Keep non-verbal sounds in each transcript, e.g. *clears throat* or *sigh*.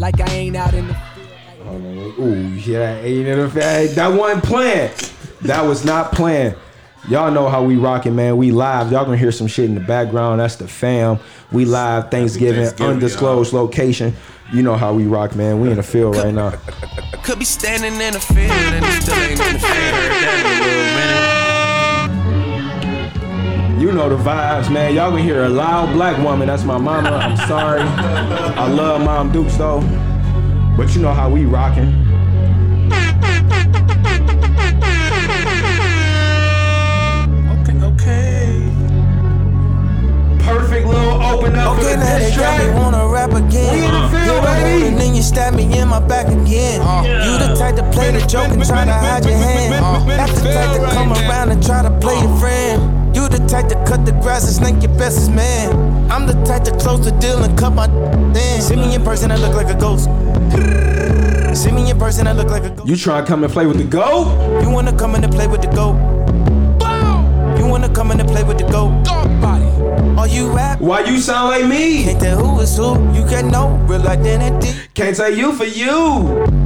Like I ain't out in the field. Ooh, yeah, ain't in the field. that wasn't planned. That was not planned. Y'all know how we rocking, man. We live. Y'all gonna hear some shit in the background. That's the fam. We live Thanksgiving, Thanksgiving, undisclosed location. You know how we rock, man. We in the field right now. Could be standing in the field and it still ain't in the field. You know the vibes, man. Y'all gonna hear a loud black woman. That's my mama. I'm *laughs* sorry. I love Mom Dukes though. But you know how we rocking. Okay, okay. Perfect little open up for Okay, the now they diss got me wanna rap again. We in the field, Get a baby. and then you stab me in my back again. Uh-huh. You the type to play the joke and try to hide your hand. Not the type to come around and try to play your friend. You the type to cut the grass and snake your bestest man. I'm the type to close the deal and cut my in. See me in person, I look like a ghost. See me in person, I look like a ghost. You trying to come and play with the goat? You wanna come in and play with the goat? You wanna come in and play with the goat? Are you rap? Why you sound like me? Can't tell who is who. You can know real identity. Can't say you for you.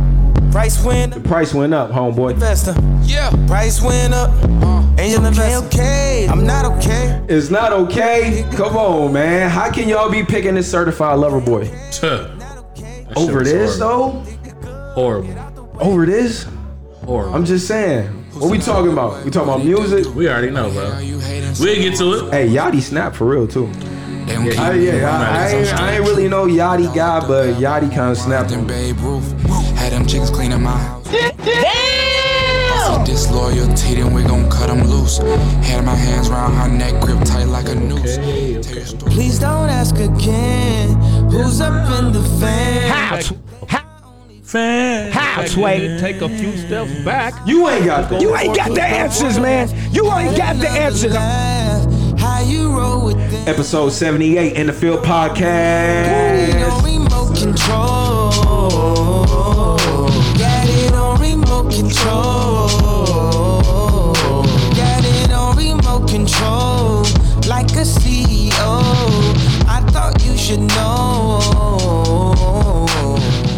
Price went up, Price went up, homeboy. investor. Yeah. Price went up. Uh-huh. Angel investor. Okay, I'm not okay. It's not okay. Come on, man. How can y'all be picking this certified lover boy? Tuh. Over was this though? Horrible. Over this? Horrible. I'm just saying. What we talking about? We talking about music? we already know, bro. We'll get to it. Hey, Yachty snap for real too. They I, yeah, I, I, ain't, I ain't really no Yachty guy, but Yachty kind of snapped. Them Babe Ruth. Had them chickens cleaning my house. Damn! Disloyalty, then we gon' cut them loose. Had my hands round her neck, grip tight like a noose. Tell your story. Please don't ask again. Who's up in the fan? Fan. Halfway. Take a few steps back. You ain't got the. You ain't got the answers, man. You ain't got the answers. How you roll with? Episode 78 in the field No podcast. remote control.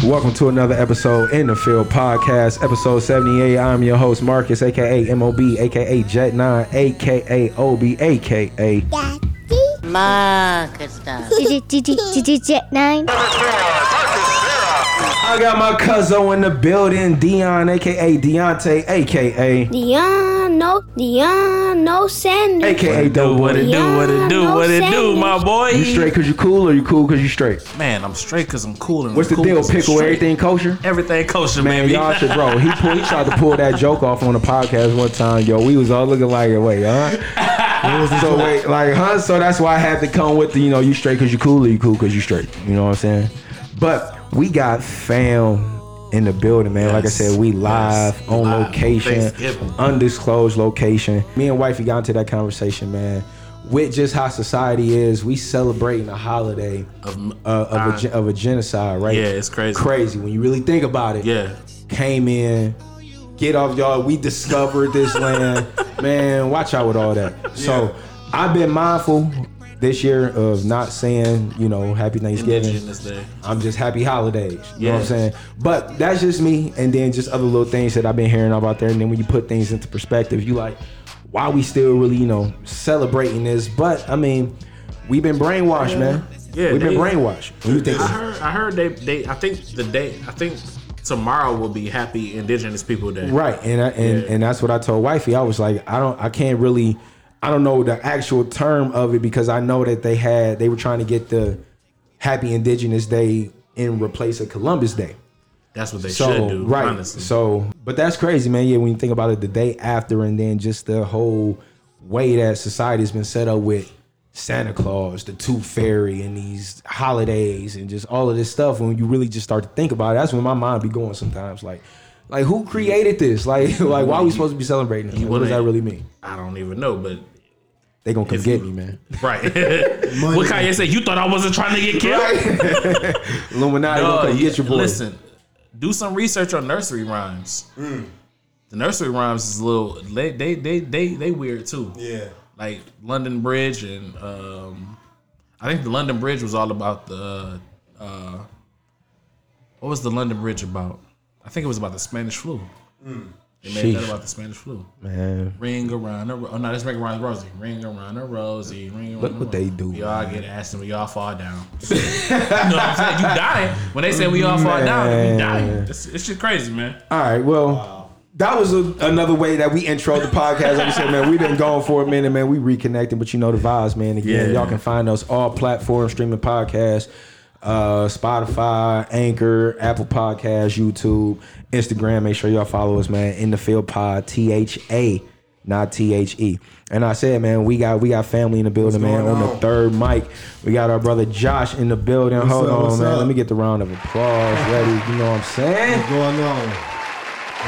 Welcome to another episode in the field podcast, episode 78. I'm your host Marcus, aka MOB, aka Jet9, aka OB, aka Marcus stuff. Jet nine. *laughs* I got my cousin in the building, Dion, aka Deontay, aka Dion, no, Dion, no Sanders. aka Do Dope what it do, what it do, Yeah, what it no do, my boy. You straight cause you cool or you cool cause you straight? Man, I'm straight cause I'm cool and What's I'm the cool deal? 'cause I'm Pickle straight. everything kosher? Everything kosher, Man, baby. y'all should, bro. He pulled, he tried to pull that joke off on the podcast one time. Yo, we was all looking like, wait, huh? *laughs* so wait, like, huh? So that's why I had to come with the, you know, you straight cause you cool or you cool cause you straight. You know what I'm saying? But we got fam in the building, man. Like I said, we live Yes. on Live. location, undisclosed location. Me and wifey got into that conversation, man. With just how society is, we celebrating a holiday Of- uh, of, a, uh, of a genocide, right? Yeah, it's crazy. Crazy when you really think about it Yeah. came in, get off y'all. We discovered this land, *laughs* man. Watch out with all that. So I've been mindful this year of not saying, you know, Happy Thanksgiving. I'm just Happy Holidays. You know what I'm saying? But that's just me, and then just other little things that I've been hearing about there. And then when you put things into perspective, you like, why we still really, you know, celebrating this? But I mean, we've been brainwashed, man. Yeah, we've been they- brainwashed. When you think I heard. I heard they. They. I think the day. I think tomorrow will be Happy Indigenous People Day. Right, and I, and Yeah. and that's what I told wifey. I was like, I don't, I can't really, I don't know the actual term of it because I know that they had, they were trying to get the Happy Indigenous Day in replace of Columbus Day. That's what they So should do. right, Honestly. so but that's crazy, man. Yeah, when you think about it, the day after, and then just the whole way that society's been set up with Santa Claus, the Tooth Fairy, and these holidays, and just all of this stuff. When you really just start to think about it, that's when my mind be going sometimes. Like, like who created this? *laughs* Like, like why are we supposed to be celebrating? This? Like, what does that really mean? I don't even know, but They gonna come If get you- me, man. *laughs* right. what Kanye said? You thought I wasn't trying to get killed? *laughs* Illuminati No, gonna come you- get your boy. Listen, do some research on nursery rhymes. The nursery rhymes is a little they they they they, they weird too. Yeah. Like London Bridge and um I think the London Bridge was all about the uh What was the London Bridge about? I think it was about the Spanish flu. They made that about the Spanish flu. Man, Ring around the oh no, that's ring around the rosy. Ring around the rosy. Ring around Look the what they do, We all get asked and we all fall down. *laughs* you know what I'm saying? You dying. When they say we all fall down, we dying. It's, it's shit crazy, man. All right, well, that was a, another way that we intro the podcast. Like I said, man, we've been going for a minute, man. We reconnecting, but you know the vibes, man. Again, Yeah. y'all can find us all platforms streaming podcasts, uh, Spotify, Anchor, Apple Podcasts, YouTube, Instagram. Make sure y'all follow us, man. In the field pod, T H A, not T H E. And I said, man, we got we got family in the building, man. going On the third mic, we got our brother Josh in the building. Hold up, on, man. up? Let me get the round of applause ready. You know what I'm saying? What's going on?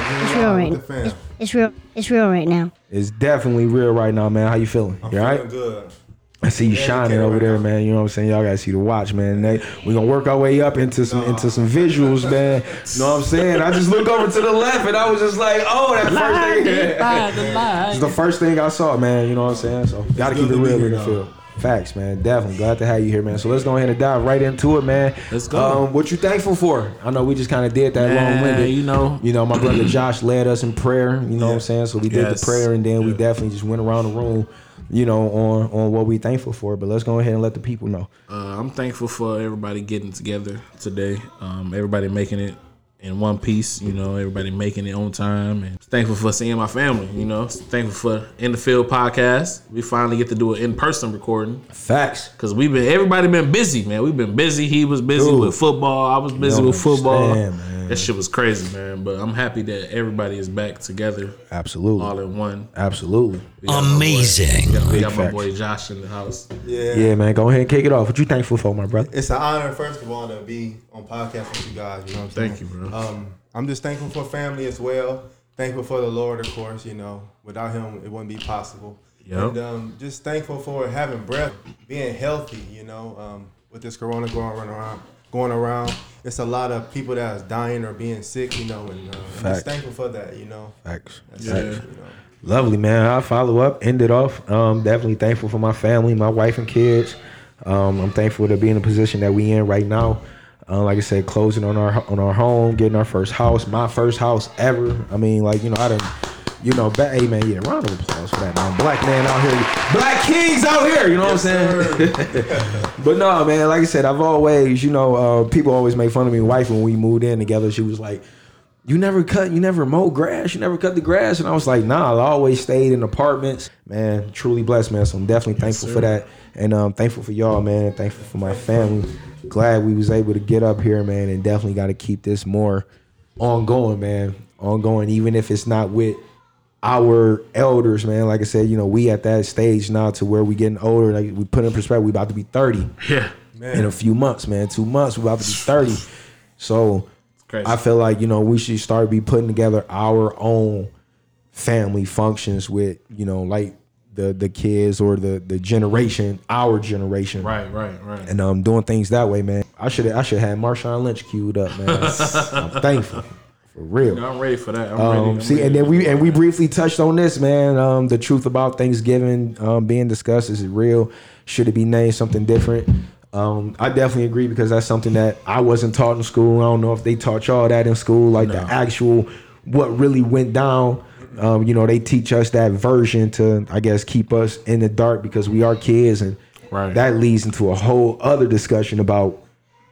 It's real right With the fam. It's real. It's real right now. It's definitely real right now, man. How you feeling? I'm You feeling right? good. I see you shining over right there, now. man. You know what I'm saying? Y'all gotta see the watch, man. They, we gonna work our way up into some into some visuals, man. You know what I'm saying? I just look over to the left and I was just like, oh, that first thing. *laughs* It's the first thing I saw, man. You know what I'm saying? So gotta good keep it real in the field. Facts, man. Definitely glad to have you here, man. So let's go ahead and dive right into it, man. Let's go. Um, what you thankful for? I know we just kind of did that Man, long winded. you know. You know, my brother Josh led us in prayer. You know what I'm saying? So we did Yes. the prayer, and then we definitely just went around the room. You know, on on what we thankful for. But let's go ahead and let the people know. Uh, I'm thankful for everybody getting together today. Um, everybody making it in one piece. You know, everybody making it on time. And thankful for seeing my family. You know, thankful for In the Field podcast. We finally get to do an in person recording Facts. because we've been everybody been busy, man. We've been busy. He was busy Dude. with football. I was busy with football. understand, man. That shit was crazy, man. But I'm happy that everybody is back together, Absolutely. all in one. Absolutely. We got boy- Amazing. We got, we got my boy Josh in the house. Yeah. Yeah, man. Go ahead and kick it off. What you thankful for, my brother? It's an honor, first of all, to be on podcast with you guys. You know what I'm saying? Thank you, bro. Um, I'm just thankful for family as well. Thankful for the Lord, of course. You know, without Him, it wouldn't be possible. Yep. And um, just thankful for having breath, being healthy. You know, um, with this Corona going around, going around, it's a lot of people that is dying or being sick. You know, and uh, I'm just thankful for that. You know, Facts. That's Yeah. it, you know. Lovely, man. I'll follow up, end it off. Um, definitely thankful for my family, my wife and kids. Um, I'm thankful to be in the position that we in right now. Uh, like I said, closing on our on our home, getting our first house, my first house ever. I mean, like you know, I done, you know, ba- hey man, yeah, round of applause for that man. Black man out here, black kings out here. You know what I'm saying? *laughs* but no, man, like I said, I've always, you know, uh, people always make fun of me. Wife when we moved in together, she was like you never cut, you never mow grass, you never cut the grass. And I was like, nah, I always stayed in apartments. Man, truly blessed, man. So I'm definitely thankful for that. And um thankful for y'all, man. Thankful for my family. Glad we was able to get up here, man, and definitely gotta keep this more ongoing, man. Ongoing, even if it's not with our elders, man. Like I said, you know, we at that stage now to where we getting older. Like we put in perspective, we about to be 30 Yeah. in a few months, man. Two months, we about to be 30. So crazy. I feel like, you know, we should start be putting together our own family functions with, you know, like the the kids or the the generation, our generation. Right, right, right. And um doing things that way, man. I should I should have Marshawn Lynch queued up, man. *laughs* I'm thankful. For real. I'm ready for that. I'm Um, ready. See, ready. and then we and we briefly touched on this, man. Um, the truth about Thanksgiving um, being discussed is it real? Should it be named something different? Um, I definitely agree because that's something that I wasn't taught in school. I don't know if they taught y'all that in school, like the actual what really went down. Um, you know, they teach us that version to, I guess, keep us in the dark because we are kids, and Right. that leads into a whole other discussion about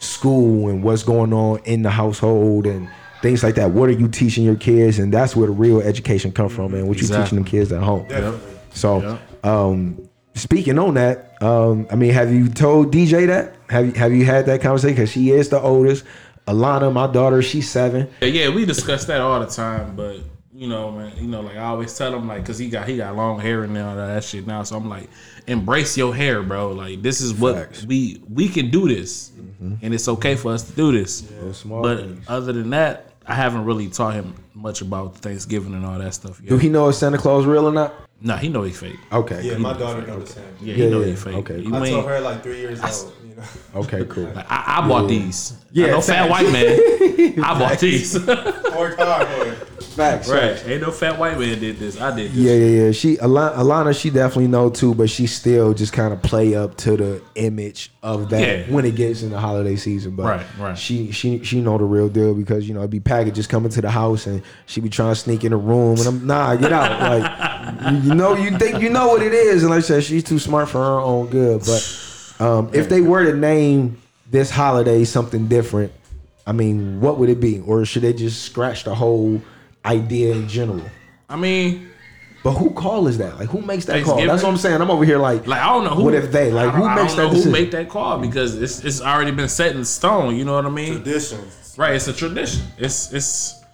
school and what's going on in the household and things like that. What are you teaching your kids? And that's where the real education come from, man. What you teaching them kids at home. Definitely. So, um, speaking on that, um, I mean, have you told DJ that? Have you have you had that conversation? Because she is the oldest. Alana, my daughter, she's seven. Yeah, yeah, we discuss that all the time, but you know, man, you know, like I always tell him, like, cause he got he got long hair and all that shit now, so I'm like, embrace your hair, bro. Like, this is what Facts. we we can do this, Mm-hmm. and it's okay for us to do this. small but things. other than that, I haven't really taught him much about Thanksgiving and all that stuff. Yet. Do he know if Santa Claus real or not? Nah, he know he fake. Okay. Yeah, my daughter knows the same. Yeah, he know yeah, he fake. okay. You I ain't- told her like three years old. You know, Okay. Cool. *laughs* I, I bought these. Yeah, Yeah, no fat white man. I bought *laughs* these. worked hard for it. Facts. Right. Ain't no fat white man did this. I did this. Yeah, yeah, yeah. She Alana, Alana, she definitely know too, but she still just kind of play up to the image of that Yeah. when it gets in the holiday season. But Right, right. She she she know the real deal because you know it'd be packages coming to the house and she be trying to sneak in the room and I'm nah get out *laughs* like you, you know you think you know what it is and like I said she's too smart for her own good. But um, if they were to name this holiday something different, I mean, what would it be? Or should they just scratch the whole idea in general? I mean, But who call is that? Like who makes that call? That's what I'm saying. I'm over here like, like I don't know who. What if they like who I makes don't that decision? Who make that call because it's it's already been set in stone. You know what I mean? Traditions. Right. It's a tradition. It's it's.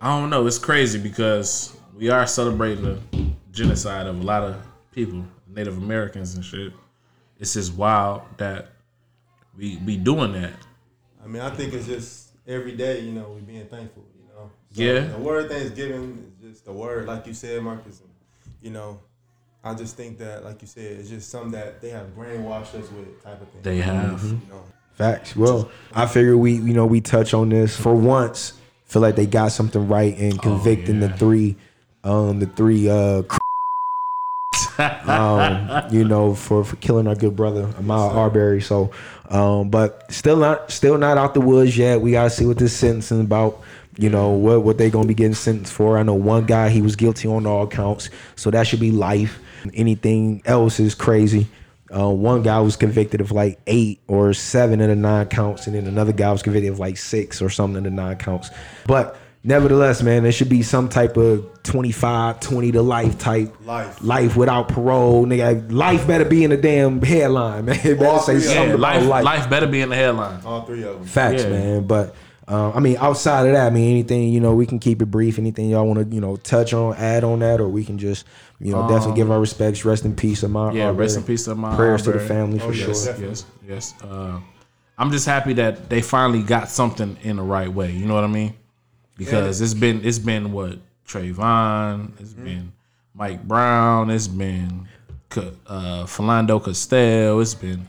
I don't know. It's crazy because we are celebrating the genocide of a lot of people, Native Americans and shit. It's just wild that we we doing that. I mean, I think it's just every day, you know, we being thankful, you know. So Yeah. The word Thanksgiving is just the word, like you said, Marcus. And, you know, I just think that, like you said, it's just something that they have brainwashed us with, type of thing. They have. You know. Facts. Well, I figure we you know we touch on this for once. Feel like they got something right in convicting the three, um, the three uh, *laughs* um, you know, for for killing our good brother Ahmaud Arbery. So, um, but still not still not out the woods yet. We gotta see what this sentencing about. You know what what they gonna be getting sentenced for. I know one guy he was guilty on all counts, so that should be life. Anything else is crazy. Uh, one guy was convicted of like eight or seven of the nine counts, and then another guy was convicted of like six or something of the nine counts. But nevertheless, man, there should be some type of 25, 20 to life type Life. life without parole. Nigga, life better be in the damn headline, man. *laughs* It better All say three of something Yeah, about life, life. life better be in the headline. All three of them. Facts, Yeah. man. But uh, I mean, outside of that, I mean, anything you know, we can keep it brief. Anything y'all want to you know touch on, add on that, or we can just you know definitely give our respects. Rest in peace, of my Um, Yeah, rest in peace to my prayers to the Arbery. family for Oh, yes. sure. Yes, yes. Uh, I'm just happy that they finally got something in the right way. You know what I mean? Because it's been it's been what Trayvon, it's Mm-hmm. been Mike Brown, it's been uh, Philando Castile, it's been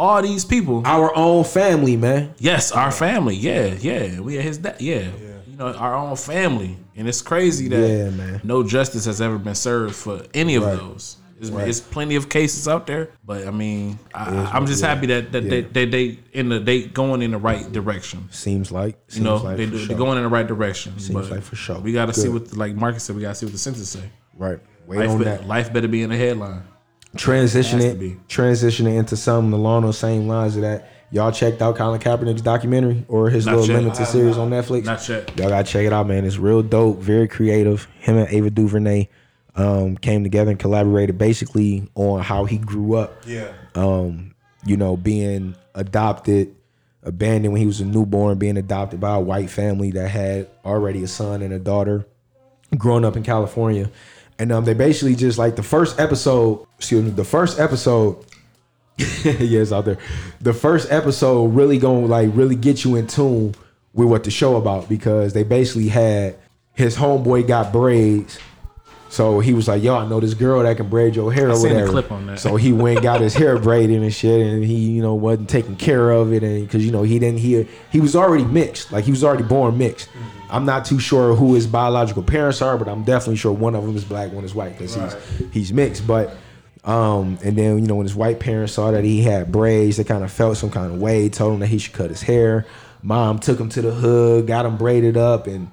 all these people. Our own family, man. Yes, our family. Yeah, yeah. We are his dad. Yeah. You know, our own family. And it's crazy that Yeah, man. no justice has ever been served for any of Right. those. There's, there's plenty of cases out there, but I mean, I, I'm just yeah. happy that, that they, Yeah. they they in the they going in the right direction. Seems like seems You know, like they for do, sure. they're going in the right direction. Seems but like for sure. We got to see Good. what, like Marcus said, we got to see what the census say. right. Wait Life, on be- that. life better be in the headline. Transition Has to it, be. transitioning into something along those same lines of that. Y'all checked out Colin Kaepernick's documentary or his Not little yet. limited series on Netflix? Not yet. Y'all gotta check it out, man. It's real dope, very creative. Him and Ava DuVernay um, came together and collaborated basically on how he grew up. Yeah. Um, you know, being adopted, abandoned when he was a newborn, being adopted by a white family that had already a son and a daughter, growing up in California. And um, they basically just like the first episode, excuse me, the first episode *laughs* yes, out there. The first episode really gonna like really get you in tune with what the show about because they basically had his homeboy got braids. So he was like, "Yo, I know this girl that can braid your hair I or whatever." clip on that. So he went and got his hair braided and shit, and he, you know, wasn't taking care of it, and because you know he didn't hear he was already mixed, like he was already born mixed. I'm not too sure who his biological parents are, but I'm definitely sure one of them is black, one is white, because he's he's mixed. But um, and then you know when his white parents saw that he had braids, they kind of felt some kind of way, told him that he should cut his hair. Mom took him to the hood, got him braided up, and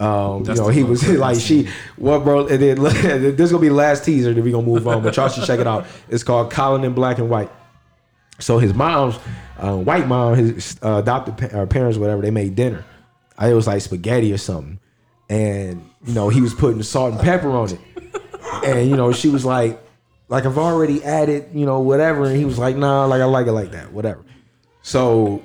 um, you know he was *laughs* like she, what bro? And then *laughs* this is gonna be the last teaser. Then we gonna move on, but y'all should check it out. It's called Colin in Black and White. So his mom's uh, white mom, his uh, adopted pa- uh, parents, whatever, they made dinner. Uh, It was like spaghetti or something, and you know he was putting salt and pepper on it, and you know she was like, like I've already added, you know whatever, and he was like, nah, like I like it like that, whatever. So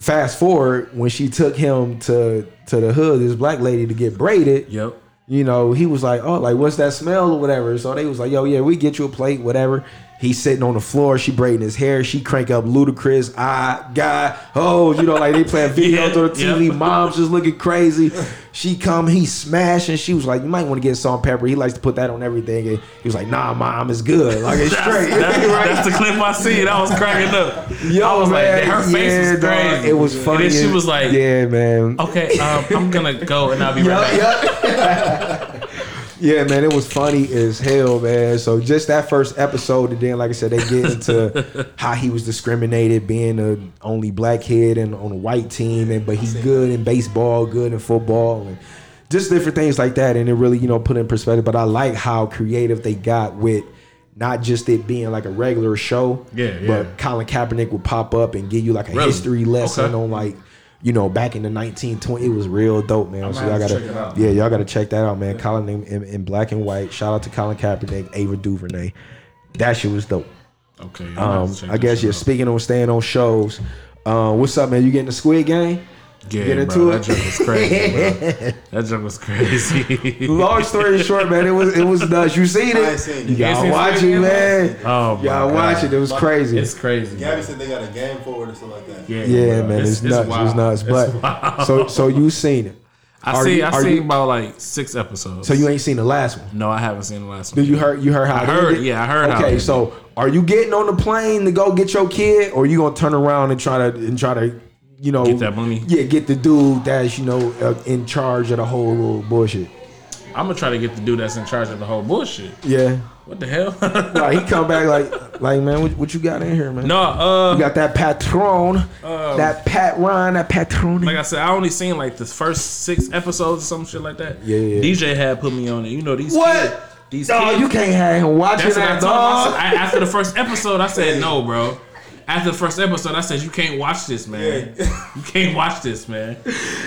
fast forward when she took him to to the hood, this black lady to get braided Yep. you know, he was like, oh, like what's that smell or whatever. So they was like, yo, yeah, we get you a plate, whatever. He's sitting on the floor. She braiding his hair. She crank up Ludacris. I got oh, you know, like they playing *laughs* videos Yeah, on the TV. yeah. Mom's just looking crazy. She come, he smashing. She was like, "You might want to get salt and pepper." He likes to put that on everything. And he was like, "Nah, mom, it's good. Like it's *laughs* That's, straight." that's, *laughs* Right? that's the clip I seen. I was cracking up. Yo, I was man, like, her face yeah, was dog, crazy. It was funny. And then she was like, "Yeah, man." "Okay, um, I'm gonna go and I'll be right back." Yeah, man, it was funny as hell, man. So just that first episode, and then, like I said, they get into *laughs* how he was discriminated, being the only black kid and on a white team, and but he's good in baseball, good in football, and just different things like that. And it really, you know, put in perspective. But I like how creative they got with. Not just it being like a regular show, Yeah, yeah. but Colin Kaepernick would pop up and give you like a history lesson Okay. on like, you know, back in the 1920s. It was real dope, man. so might y'all gotta, check it out. yeah, y'all gotta check that out, man. Colin in, in, in black and white. Shout out to Colin Kaepernick, Ava DuVernay. That shit was dope. Okay, I'm Um, have to check I guess you're out. speaking on staying on shows. Uh, what's up, man? You getting the Squid Game? Yeah, get into bro, it? That joke was crazy. bro. *laughs* That joke was crazy. *laughs* Long story short, man, it was it was nuts. You seen I it? seen it. You You ain't gotta seen watch it, Game? man. oh my Y'all God. watch it. It was crazy. It's crazy. Gabby bro. said they got a game forward it or something like that. Yeah, yeah, man, it's, nuts. It's, wild. nuts. It's But wild. so so you seen it? *laughs* I are see. you- I seen you- about like six episodes. So you ain't seen the last one? No, I haven't seen the last one. Did you heard you heard how I heard- ended? yeah, I heard Okay, ended. so are you getting on the plane to go get your kid, or you gonna turn around and try to and try to, you know, Get that money? Yeah, get the dude that's you know uh, in charge of the whole little bullshit. I'm gonna try to get the dude that's in charge of the whole bullshit. Yeah, What the hell? *laughs* like he come back like like man, what, what you got in here, man? no, uh, You got that patron, that Pat Ryan, that patron. like I said, I only seen like the first six episodes or some shit like that. Yeah, yeah. DJ had put me on it. You know these What? kids. These Dog, kids. you can't have him watching That's what I that told. I dog. I- after the first episode, I said no, bro. After the first episode, I said you can't watch this, man. *laughs* You can't watch this, man.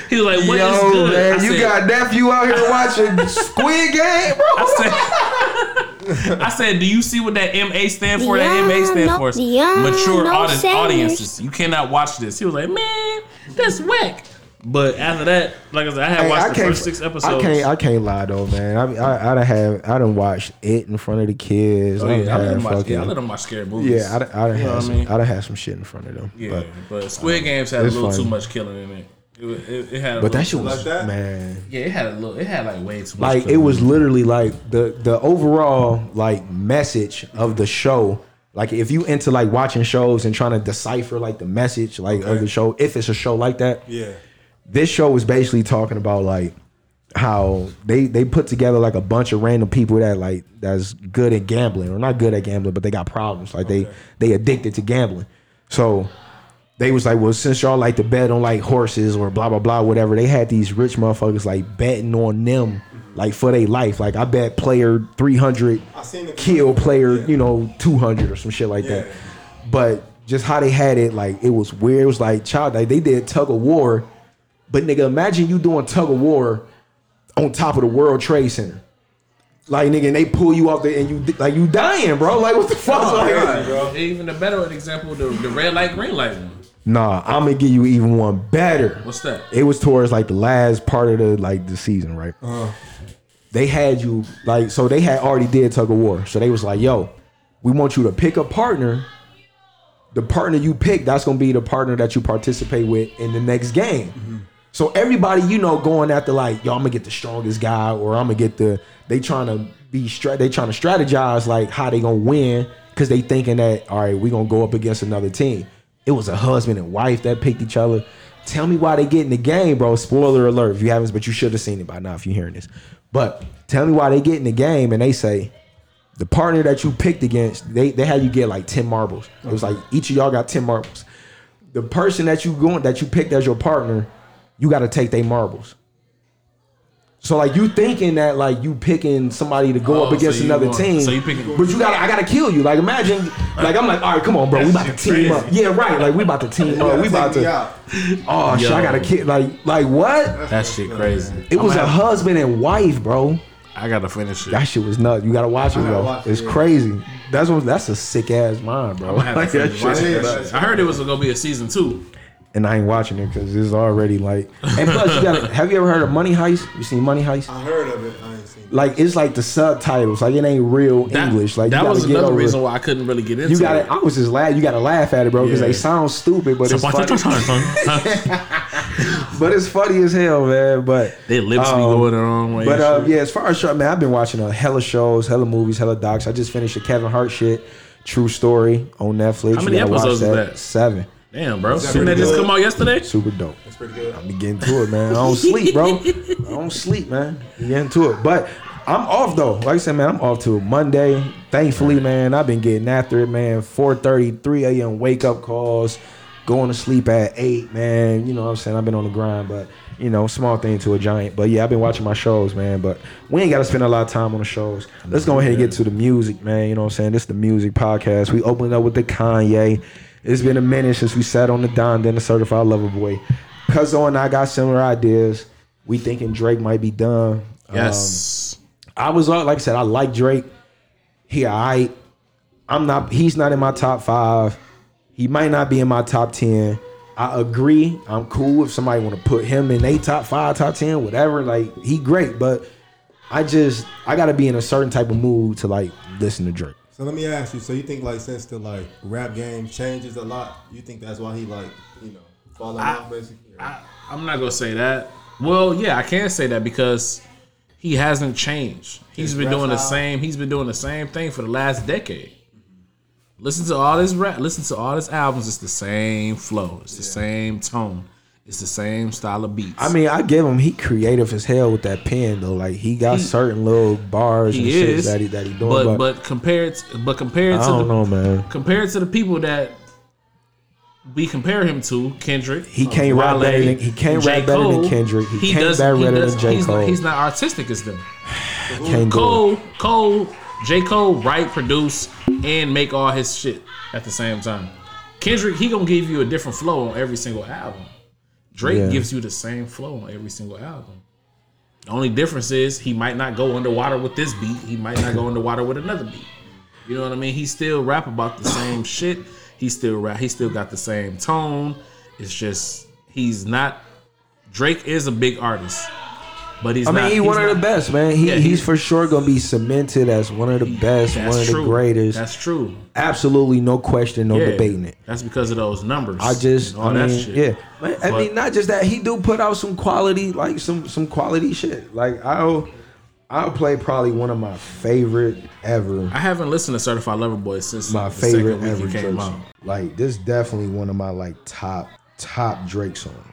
He was like, "What is Yo, good?" man, I you said, got nephew out here watching *laughs* Squid Game, bro. I said, I said, do you see what that MA stand for? That MA stand no- for yeah, mature no audi- audiences. You cannot watch this. He was like, man, that's whack. But after that, like I said, I had Hey, watched I the first six episodes. I can't. I can't lie though, man. I I I done have. I done watched it in front of the kids. Oh, I done yeah, I let them watch. Yeah, I let them watch scary movies. Yeah, I done, I done You know had what I some. mean? I done had some shit in front of them. Yeah, but but, uh, Squid Games had a little funny. too much killing in it. It, it, it had, a but that little- shit was Like that? man. Yeah, it had a little. It had like way too much. Like it was literally like the the overall like message of the show. Like if you into like watching shows and trying to decipher like the message like of the show, if it's a show like that, Yeah. This show was basically talking about like how they they put together like a bunch of random people that like that's good at gambling or not good at gambling but they got problems. Like they they addicted to gambling. So they was like well since y'all like to bet on like horses or blah blah blah whatever they had these rich motherfuckers like betting on them like for their life. Like i bet player 300 I seen kill player Yeah. you know 200 or some shit like that. But just how they had it like it was weird. It was like child like they did tug of war but nigga, imagine you doing tug of war on top of the World Trade Center. Like nigga, and they pull you off there and you like you dying, bro. Like what the oh, fuck? Oh, like, God, bro. Even the better example, the, the red light, green light one. Nah, I'm gonna give you even one better. What's that? It was towards like the last part of the like the season, right? Uh-huh. They had you like so they had already did tug of war. So they was like, yo, we want you to pick a partner. The partner you pick, that's gonna be the partner that you participate with in the next game. Mm-hmm. So everybody, you know, going after like, yo, I'm gonna get the strongest guy, or I'm gonna get the. They trying to be They trying to strategize like how they gonna win because they thinking that all right, we gonna go up against another team. It was a husband and wife that picked each other. Tell me why they get in the game, bro. Spoiler alert if you haven't, but you should have seen it by now if you're hearing this. But tell me why they get in the game and they say the partner that you picked against, they they had you get like 10 marbles. It was like each of y'all got 10 marbles. The person that you going that you picked as your partner, you got to take their marbles. So like you thinking that like you picking somebody to go Oh, up against so another want- team, so you picking- but you got to I gotta kill you. Like imagine, like I'm like, all right, come on, bro, we about to team shit up. Yeah, right. Like we about to team up. We about to. out. Oh shit, I gotta kill. Like like what? That shit crazy. It was I'ma a have- husband and wife, bro. I gotta finish it. That shit was nuts. You gotta watch it, bro. watch it's yeah. crazy. That's what. That's a sick ass mind, bro. I'm gonna have to Like, *laughs* that shit watching is it. nuts. I heard it was gonna be a season two. And I ain't watching it because it's already like. And plus, you got. to Have you ever heard of Money Heist? You seen Money Heist? I heard of it. I ain't seen like it's like the subtitles. Like it ain't real That, English. Like that you was get another over reason it. why I couldn't really get into You got it. to I was just laugh. You got to laugh at it, bro, because Yeah. they sound stupid, but it's funny. *laughs* but it's funny as hell, man. But Their lips be um, going the wrong way. But uh, yeah, as far as show, man, I've been watching a hella shows, hella movies, hella docs. I just finished the Kevin Hart shit, True Story on Netflix. How many You gotta watch episodes is that? Seven. Damn, bro. Didn't that just come out yesterday? Super dope. That's pretty good. I'm getting to it, man. I don't sleep, bro. I don't sleep, man. Be getting to it. But I'm off though. Like I said, man, I'm off to Monday. Thankfully, man, I've been getting after it, man. 4:30, 3 a.m. wake up calls, going to sleep at eight, man. You know what I'm saying? I've been on the grind, but you know, small thing to a giant. But yeah, I've been watching my shows, man. But we ain't gotta spend a lot of time on the shows. Let's go ahead and get to the music, man. You know what I'm saying? This is the music podcast. We opened up with the Kanye. It's been a minute since we sat on the Don then the certified lover boy. Cuzzo and I got similar ideas. We thinking Drake might be done. Yes. I was uh, like I said, I like Drake. He alright. I'm not. He's not in my top five. He might not be in my top ten. I agree. I'm cool if somebody want to put him in a top five, top ten, whatever. Like he great, but I just I got to be in a certain type of mood to like listen to Drake. So let me ask you. So you think like since the like rap game changes a lot, you think that's why he like you know falling off basically? I, I'm not gonna say that. Well, yeah, I can say that because he hasn't changed. He's His been doing the same. He's been doing the same thing for the last decade. Listen to all his rap. Listen to all his albums. It's the same flow. It's the same tone. It's the same style of beats. I mean, I give him he creative as hell with that pen though. Like he got He- certain little bars and he shit that he that he doing. but But, but compared to, but compared I to the know, man. compared to the people that we compare him to, Kendrick, He can't uh, rap better than- he can't rap better than Kendrick. He can't does- rap he better does- than J. he's Cole. Not, he's not artistic as them. *sighs* Can't. Cole, Cole, J. Cole write, produce, and make all his shit at the same time. Kendrick, he gonna give you a different flow on every single album. Drake Yeah. gives you the same flow on every single album. The only difference is he might not go underwater with this beat. He might not go *laughs* underwater with another beat. You know what I mean? He still rap about the same shit. He still rap. He still got the same tone. It's just he's not. Drake is a big artist, but he's. I mean, not, he's one of the best, man. He Yeah, he's he's- for sure gonna be cemented as one of the best, one of the greatest. That's true. Absolutely no question, no Yeah. debating it. That's because of those numbers. I just, I that mean, shit. yeah. Man, I But- mean, not just that. He do put out some quality, like some some quality shit. Like I'll I'll play probably one of my favorite ever. I haven't listened to Certified Lover Boy since My favorite ever Drake came out. Like this, definitely one of my like top top Drake songs.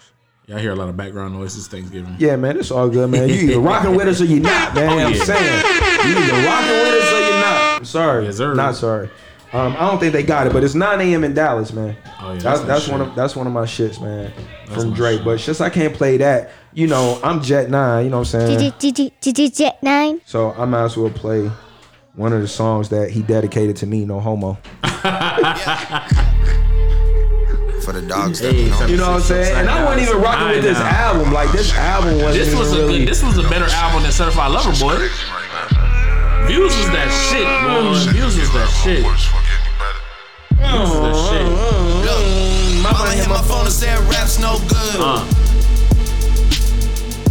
Y'all hear a lot of background noises. Thanksgiving. Yeah, man, it's all good, man. You either *laughs* rocking with us or you're not, man. I'm Oh, yeah. saying you either rocking with us or you're not. I'm sorry, Yes, sir. not sorry. Um, I don't think they got it, but it's 9 a.m. in Dallas, man. Oh, yeah, that's that's that's, one of that's one of my shits, man, from Drake. shit. But since I can't play that, you know, I'm Jet Nine. You know what I'm saying? Jet 9. So I might as well play one of the songs that he dedicated to me, No Homo. *laughs* *laughs* For the dogs that Hey, know. You know what I'm saying? And I wasn't even rocking with this Nah. album. Like this album wasn't This was a really. good. This was a better album than Certified Lover Boy. Views was that shit, boy. Views was that shit. Views was that shit. Look, mama hit my phone and said rap's no good. Uh.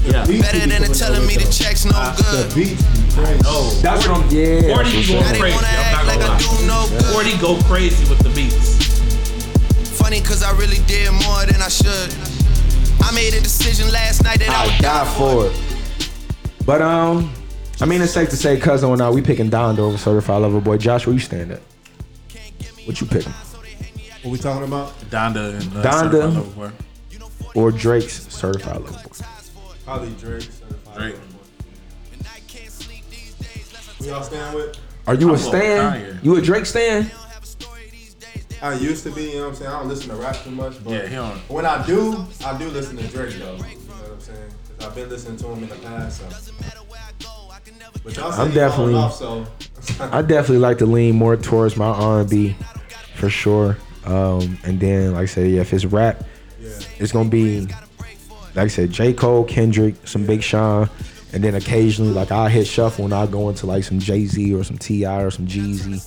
Yeah. Better than it telling me the check's no The good. beats be crazy. Oh, that's what I'm. Yeah. Forty for go crazy. I'm not act like gonna I do no lie. good. Forty go crazy with the beats. Funny cause I really did more than I should. I made a decision last night that I, I would die for it. But um, I mean, it's safe to say, cousin, and I we picking Donda over Certified Lover Boy. Josh, where you stand at? What you picking? What we talking about? Donda and uh, Donda. Certified Boy. Or Drake's Certified Lover Boy? Probably Drake. certified Drake. lover boy. Who y'all stand with? Are you a I'm going with stan? Kanye. You a Drake stan? I used to be, you know what I'm saying? I don't listen to rap too much, but Yeah, he don't. when I do, I do listen to Drake though. You know what I'm saying? Because I've been listening to him in the past. So. But y'all I'm definitely- off, so *laughs* I definitely like to lean more towards my R&B, for sure. Um, and then, like I said, yeah, if it's rap, yeah. it's gonna be, like I said, J. Cole, Kendrick, some Big Sean, and then occasionally, like I hit shuffle and I go into like some Jay Z or some T.I. or some Jeezy,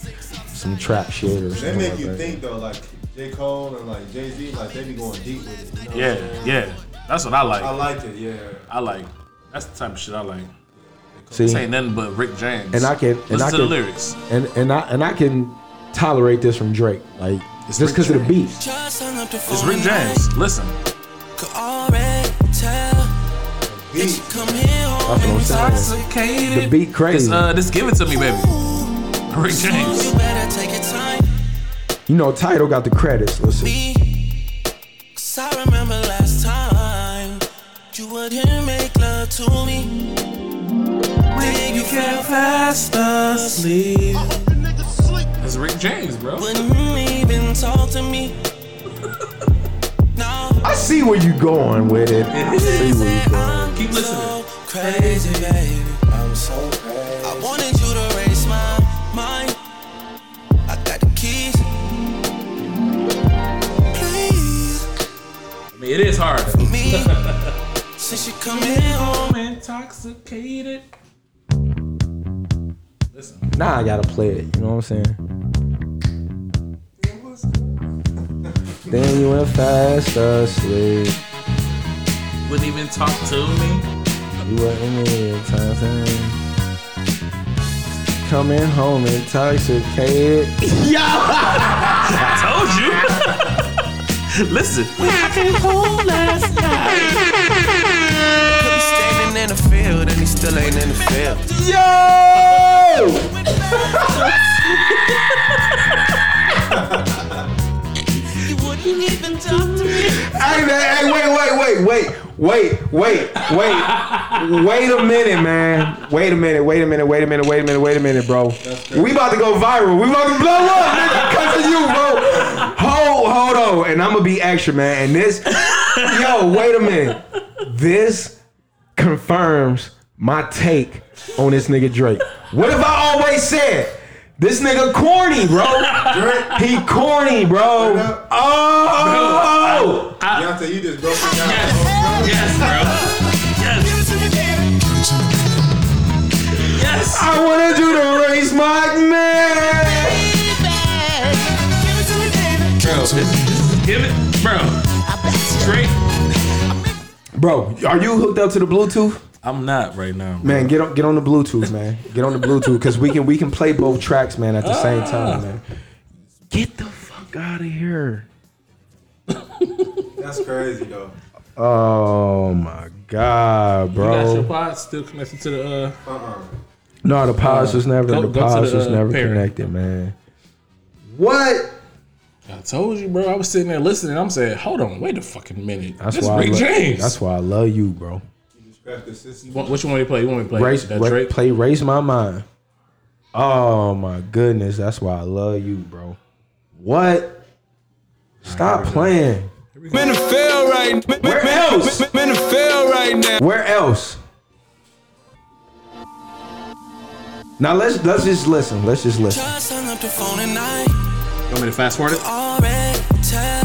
some trap shit or They something make like you that. think though, like J. Cole and like Jay Z, like they be going deep with it. You know Yeah, I'm yeah. That's what I like. I like it, yeah. I like. That's the type of shit I like. See, This ain't nothing but Rick James. and I can and Listen I to can the lyrics. and and I and I can tolerate this from Drake, like It's just because of the beat. Just hung up the phone It's Rick. James. Listen. Could already tell that you come here home That's what I'm saying. The beat crazy. This, uh, this give it to me, baby. Rick James. You know, Title got the credits. Listen, me. Cause I remember last time you wouldn't make love to me. Then you fell fast asleep. That's Rick James, bro. Wouldn't even talk to me. *laughs* No, I see where you going with it. I see where you going. Keep listening. so crazy, baby. It is hard. though. me. *laughs* Since you coming home. I'm intoxicated. Listen. Now I gotta play it. You know what I'm saying? Then you went fast asleep. Wouldn't even talk to me. You weren't in time. Coming home intoxicated. *laughs* Yeah, *laughs* I told you. *laughs* Listen. When I came home last night. Could be standing in the field and he still ain't in the field. Yo! Hey, man, hey, wait, wait, wait, wait wait, wait, wait, wait a minute, man. Wait a minute, wait a minute, wait a minute, wait a minute, wait a minute, bro. We about to go viral. We about to blow up, nigga, because of you, bro. Hold, hold on, and I'm gonna be extra, man. And this, *laughs* yo, wait a minute. This confirms my take on this nigga Drake. What have I always said? This nigga corny, bro. He corny, bro. Oh. Beyonce, you just broke it down. Yes, bro. Yes. Yes. I wanted you to raise my man. Bro, this, this is give it, bro. Straight. Bro, are you hooked up to the Bluetooth? I'm not right now. bro. Man, get on get on the Bluetooth, man. Get on the Bluetooth because we can we can play both tracks, man, at the same time, man. Get the fuck out of here. That's crazy though. Oh my god, bro. You got your bro. pod still connected to the uh Uh-uh. No, the pods was never Go- the go to pods the, was uh, never parent. connected, man. What? I told you, bro. I was sitting there listening. I'm saying, hold on, wait a fucking minute. That's That's why Rick I lo- James. That's why I love you, bro. Scratch the system. What- Which one you play? You want me to play Raise, that Drake? play raise my mind. Oh my goodness, that's why I love you, bro. What? Stop playing. I'm in right now. Where else? I'm in right now. Where else? Now let's let's just listen. Let's just listen. Just hung up the phone and I You want me to fast forward it? already tell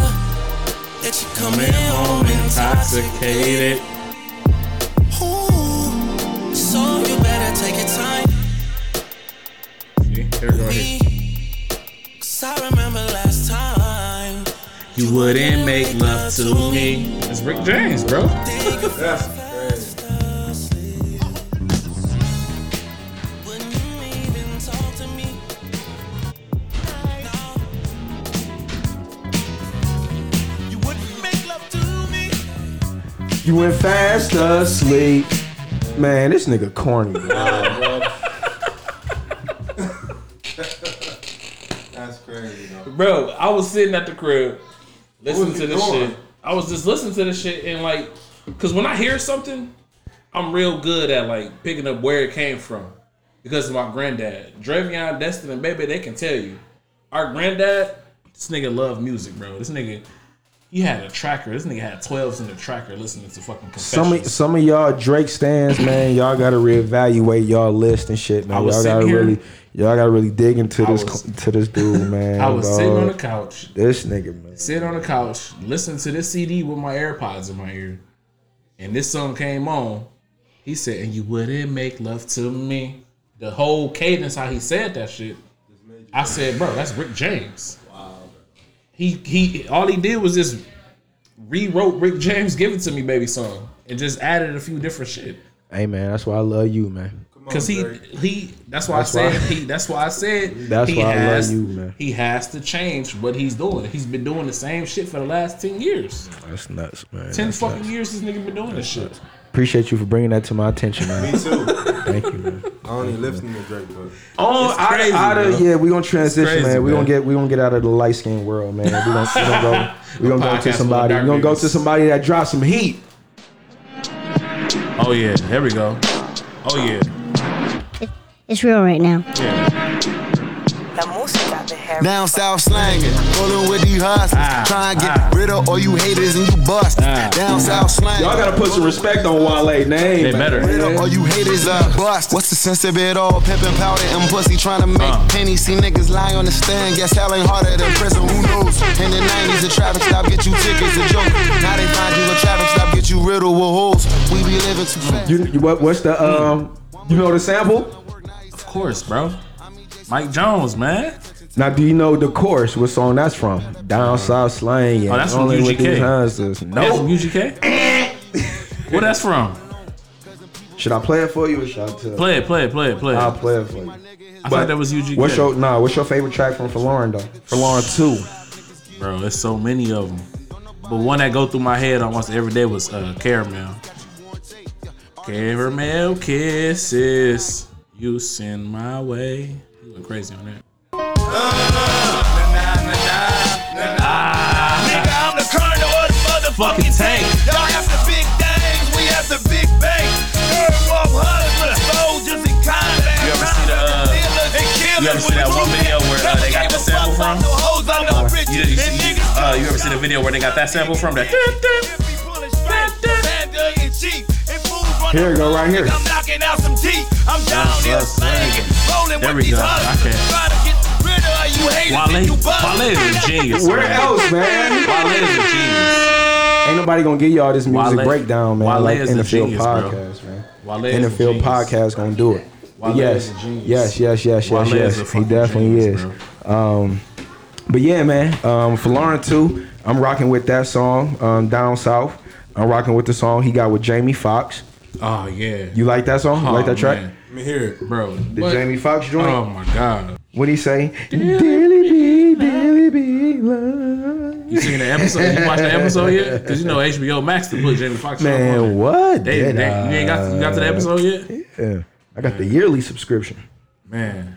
that you coming home intoxicated. Ooh, so you better take your time. See, here we go. Here. Cause I remember last time You wouldn't make love to me. It's Rick James, bro. You went fast asleep. Man, this nigga corny. *laughs* Bro. That's crazy though. Bro, I was sitting at the crib listening to this doing? shit. I was just listening to this shit and like, cause when I hear something, I'm real good at like picking up where it came from. Because of my granddad. Dravion, Destin, and Baby, they can tell you. Our granddad, this nigga love music, bro. This nigga, he had a tracker. This nigga had 12s in the tracker listening to fucking Some of, some of y'all Drake stands, man. Y'all gotta reevaluate y'all list and shit, I man. was Y'all gotta here- really, y'all gotta really dig into this was- to this dude, *laughs* man. I was dog. sitting on the couch, This nigga, man. sitting on the couch, listening to this CD with my AirPods in my ear, and this song came on. He said, "And you wouldn't make love to me." The whole cadence, how he said that shit. I said, "Bro, that's Rick James." Wow. He he. All he did was just rewrote Rick James "Give It to Me, Baby" song and just added a few different shit. Hey, man, that's why I love you, man. Cause he he that's why That's I why- said he that's why I said That's he why I love has, you, man. He has to change what he's doing. He's been doing the same shit for the last ten years. That's nuts, man. Ten That's fucking nuts. years this nigga been doing this shit. Appreciate you for bringing that to my attention, man. Me too. Thank you, man. I don't even listen to Drake, but Oh, It's out, crazy, out of, yeah, we gonna transition, crazy, man. We man. gonna get we gonna get out of the light skinned world, man. We gonna, we gonna go *laughs* we gonna go to somebody. We dark gonna go to somebody that dropped some heat. Oh yeah, here we go. Oh yeah, It's real right now. Down south slanging, rolling with these hustlers. Ah, Try and get ah. rid of all you haters and you bust. Ah, Down south slanging. Y'all gotta put some respect on Wale name. they man. better. Rid of all you haters uh, bust. What's the sense of it all? Pimpin' powder and pussy trying to make Uh. pennies. See niggas lie on the stand. Guess hell ain't harder than prison. Who knows? In the 90s, the traffic stop get you tickets. A joke. Now they find you a traffic stop get you riddled with holes. We be living too fast. You, you what? What's the um? You know the sample? Of course, bro. Mike Jones, man. Now, do you know the chorus? What song that's from? Down South Slang. Yeah, Oh, that's from only with UGK. That's from UGK. *laughs* Where that's from? Should I play it for you or should I tell? Play it, play it, play it, play it. I'll play it for you. I thought that was UGK. What's your nah? What's your favorite track from Folarin though? Folarin two. Bro, there's so many of them. But one that go through my head almost every day was uh, Caramel. Caramel kisses you send my way. He went crazy on that. Nigga, I'm the colonel of the motherfucking Fucking tank. Y'all have the big things, we have the big bank. Third world hustlers, soldiers and combat. You ever see the, uh, you ever see that one video where, uh, they got the sample from? You, you, see- uh, you ever see the video where they got that sample from? That. Here we go, right here. I'm knocking out some teeth. I'm down That's here us slanging. Rolling There with we these go. I hustlers. can't- Trying to get rid of all you haters Wale, and you bust. Wale is a *laughs* genius. Where man. else, man? Wale is a genius. Ain't nobody gonna give y'all this music Wale- breakdown, man. Wale like is in a the field genius, bro. podcast, man. Wale In the is a field genius. podcast gonna do it. But Wale yes, is a genius. yes, yes, yes, Wale yes, is yes. a He fucking definitely genius, is. Um, but yeah, man. Um, Folarin too, I'm rocking with that song. Um, down south, I'm rocking with the song he got with Jamie Foxx. Oh yeah. You like that song? You Oh, like that oh, track? man. let me hear it. bro? The what? Jamie Foxx joint. Oh my god. What he say? Dilly be, dilly be, love. You seen the episode? You watched the episode yet? Because you know HBO Max to put Jamie Foxx on Man, there. what? They, they, you ain't got you got to the episode yet? Yeah, I got the yearly subscription. Man.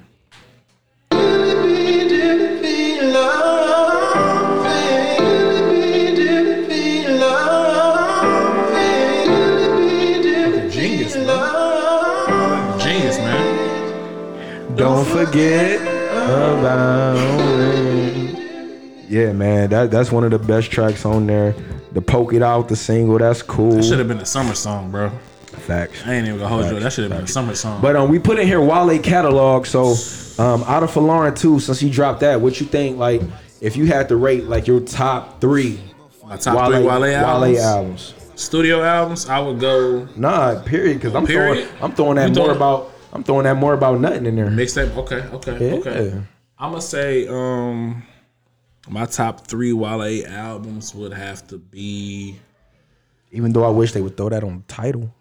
Forget about it. Yeah, man, that that's one of the best tracks on there. The poke it out, the single, that's cool. That should have been a summer song, bro. Facts. I ain't even gonna hold you. That should have been a summer song. But um, we put in here Wale catalog. So um, out of Lauren too, since he dropped that, what you think? Like, if you had to rate like your top three, My top three Wale albums? albums. Studio albums, I would go Nah, period. Because I'm Period? throwing, I'm throwing that You more about, I'm throwing that more about nothing in there. mixtape. Okay, okay, Yeah. okay. I'm gonna say um my top three Wale albums would have to be Even though I wish they would throw that on the title.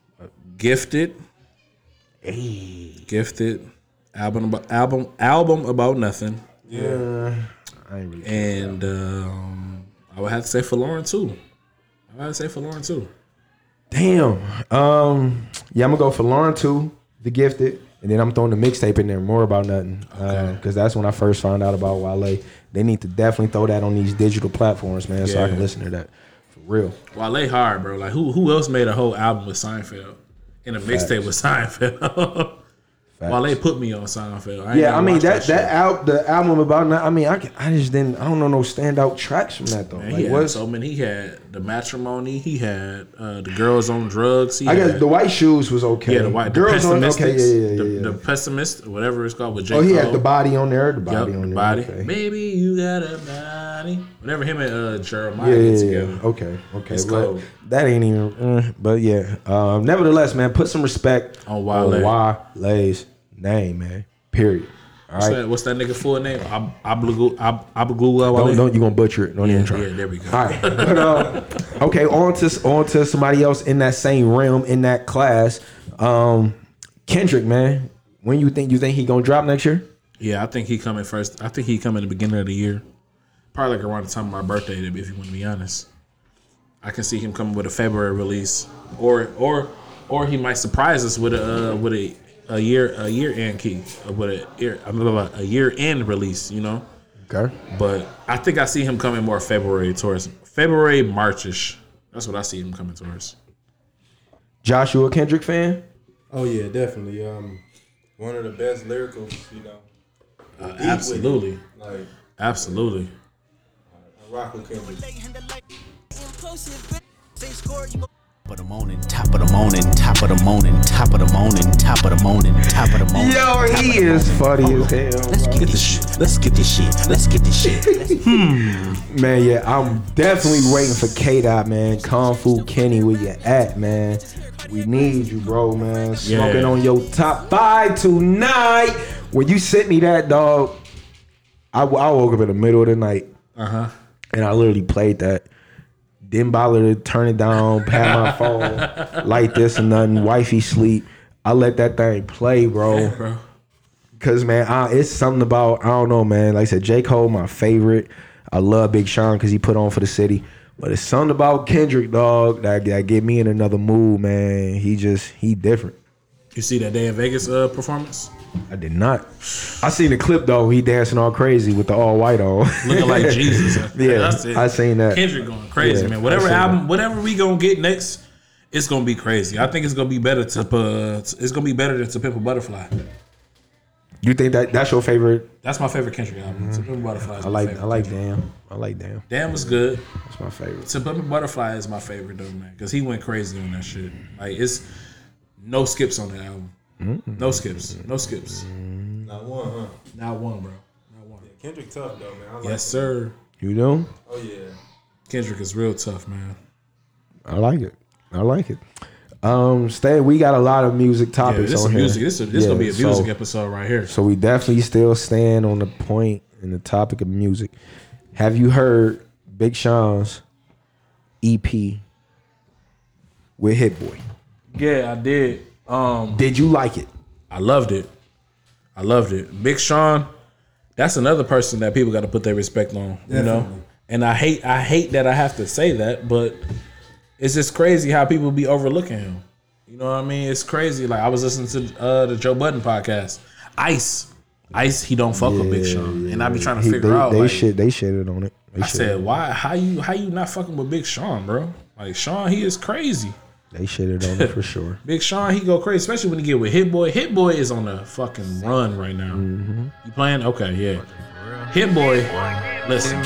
Gifted. Gifted. Album about album album about nothing. Yeah, I ain't really. And um I would have to say Folarin too. I would have to say Folarin too. Damn. Um. Yeah, I'm gonna go Folarin too, The Gifted, and then I'm throwing the mixtape in there. More about nothing, uh, because that's when I first found out about Wale. They need to definitely throw that on these digital platforms, man, so I can listen to that for real. Wale hard, bro. Like who who else made a whole album with Seinfeld? In a mixtape with Seinfeld. *laughs* Wale put me on Seinfeld. I ain't Yeah, I mean watched that that out the album about. I mean, I can, I just didn't. I don't know no standout tracks from that though. Man, Like he had what's so many. He had the matrimony. He had uh, the girls on drugs. He I had, guess the white shoes was okay. yeah, the white the girls on okay, yeah, yeah, the, yeah. the pessimist, whatever it's called with J. oh, he had the body on there. The body the on there. body. Okay. Maybe you got a body. Whenever him and uh, Jeremiah Yeah, get together. Okay, okay. It's cold. that ain't even. Uh, but yeah. Um, nevertheless, man, put some respect On Wale. Wale's name, man. Period. All What's, that, what's that nigga full name? Ab- Ablugu Ab- Ablugu? Don't, you gonna butcher it? Don't yeah, even try. yeah, there we go. All right. But, uh, *laughs* okay, on to on to somebody else in that same realm in that class. Um, Kendrick, man, when you think you think he gonna drop next year? Yeah, I think he coming first. I think he coming at the beginning of the year, probably like around the time of my birthday. If you want to be honest, I can see him coming with a February release, or or or he might surprise us with a uh, with a a year a year end key but a year I mean, a year end release. You know, Okay. but I think I see him coming more February towards February Marchish. That's what I see him coming towards. Joshua Kendrick fan? Oh yeah, definitely. Um, one of the best lyricals, you know. Uh, Deep with it. absolutely, Like absolutely. I rock with Kendrick. Top of the morning, top of the morning, top of the morning, top of the morning, top of the morning, top of the morning. Yo, he is funny as hell. Let's get this shit. Let's get this shit. Let's get this shit. *laughs* hmm. Man, yeah, I'm definitely waiting for K Dot, man. Kung Fu Kenny, where you at, man? We need you, bro, man. Smoking Yeah. on your top five tonight. When you sent me that, dog, I, I woke up in the middle of the night Uh huh. and I literally played that. Didn't bother to turn it down, pat my *laughs* phone, like this and nothing. Wifey sleep. I let that thing play, bro. Bro. Cause man, I, it's something about I don't know, man. Like I said, J Cole, my favorite. I love Big Sean because he put on for the city. But it's something about Kendrick, dog, that, that get me in another mood, man. He just he different. You see that day in Vegas uh, performance? I did not. I seen the clip though. He dancing all crazy with the all white on, looking like *laughs* Jesus. Yeah, That's. I seen that. Kendrick going crazy, Yeah, man. Whatever seen album, whatever we gonna get next, it's gonna be crazy. I think it's gonna be better to uh, it's gonna be better than To Pimp a Butterfly. You think that that's your favorite? That's my favorite Kendrick album. To Pimp a Butterfly. Is I like favorite I like Kendrick. Damn. I like Damn. Damn was good. That's my favorite. To Pimp a Butterfly is my favorite though, man, because he went crazy on that shit. Like it's no skips on the album. No skips. No skips. Not one, huh? Not one, bro. Not one. Yeah, Kendrick tough though, man. I like Yes, him. sir. You know? Oh yeah. Kendrick is real tough, man. I like it. I like it. Um, Stan, we got a lot of music Yeah, topics this is on here. music. This is this Yeah, gonna be a music so- episode right here. So we definitely still stand on the point and the topic of music. Have you heard Big Sean's EP with Hit Boy? Yeah, I did. Um, Did you like it? I loved it. I loved it. Big Sean, that's another person that people got to put their respect on. You know, and I hate I hate that I have to say that, but it's just crazy how people be overlooking him. You know what I mean? It's crazy. Like I was listening to uh, the Joe Budden podcast. Ice, Ice, he don't fuck with Big Sean, and I be trying to He- figure they, out. they like, shit they shitted on it. They I said, why? How you? How you not fucking with Big Sean, bro? Like Sean, he is crazy. They shitted on it for sure. *laughs* Big Sean, he go crazy, especially when he get with Hit Boy. Hit Boy is on a fucking run right now. Mm-hmm. You playing? Okay, yeah. Hit Boy, listen,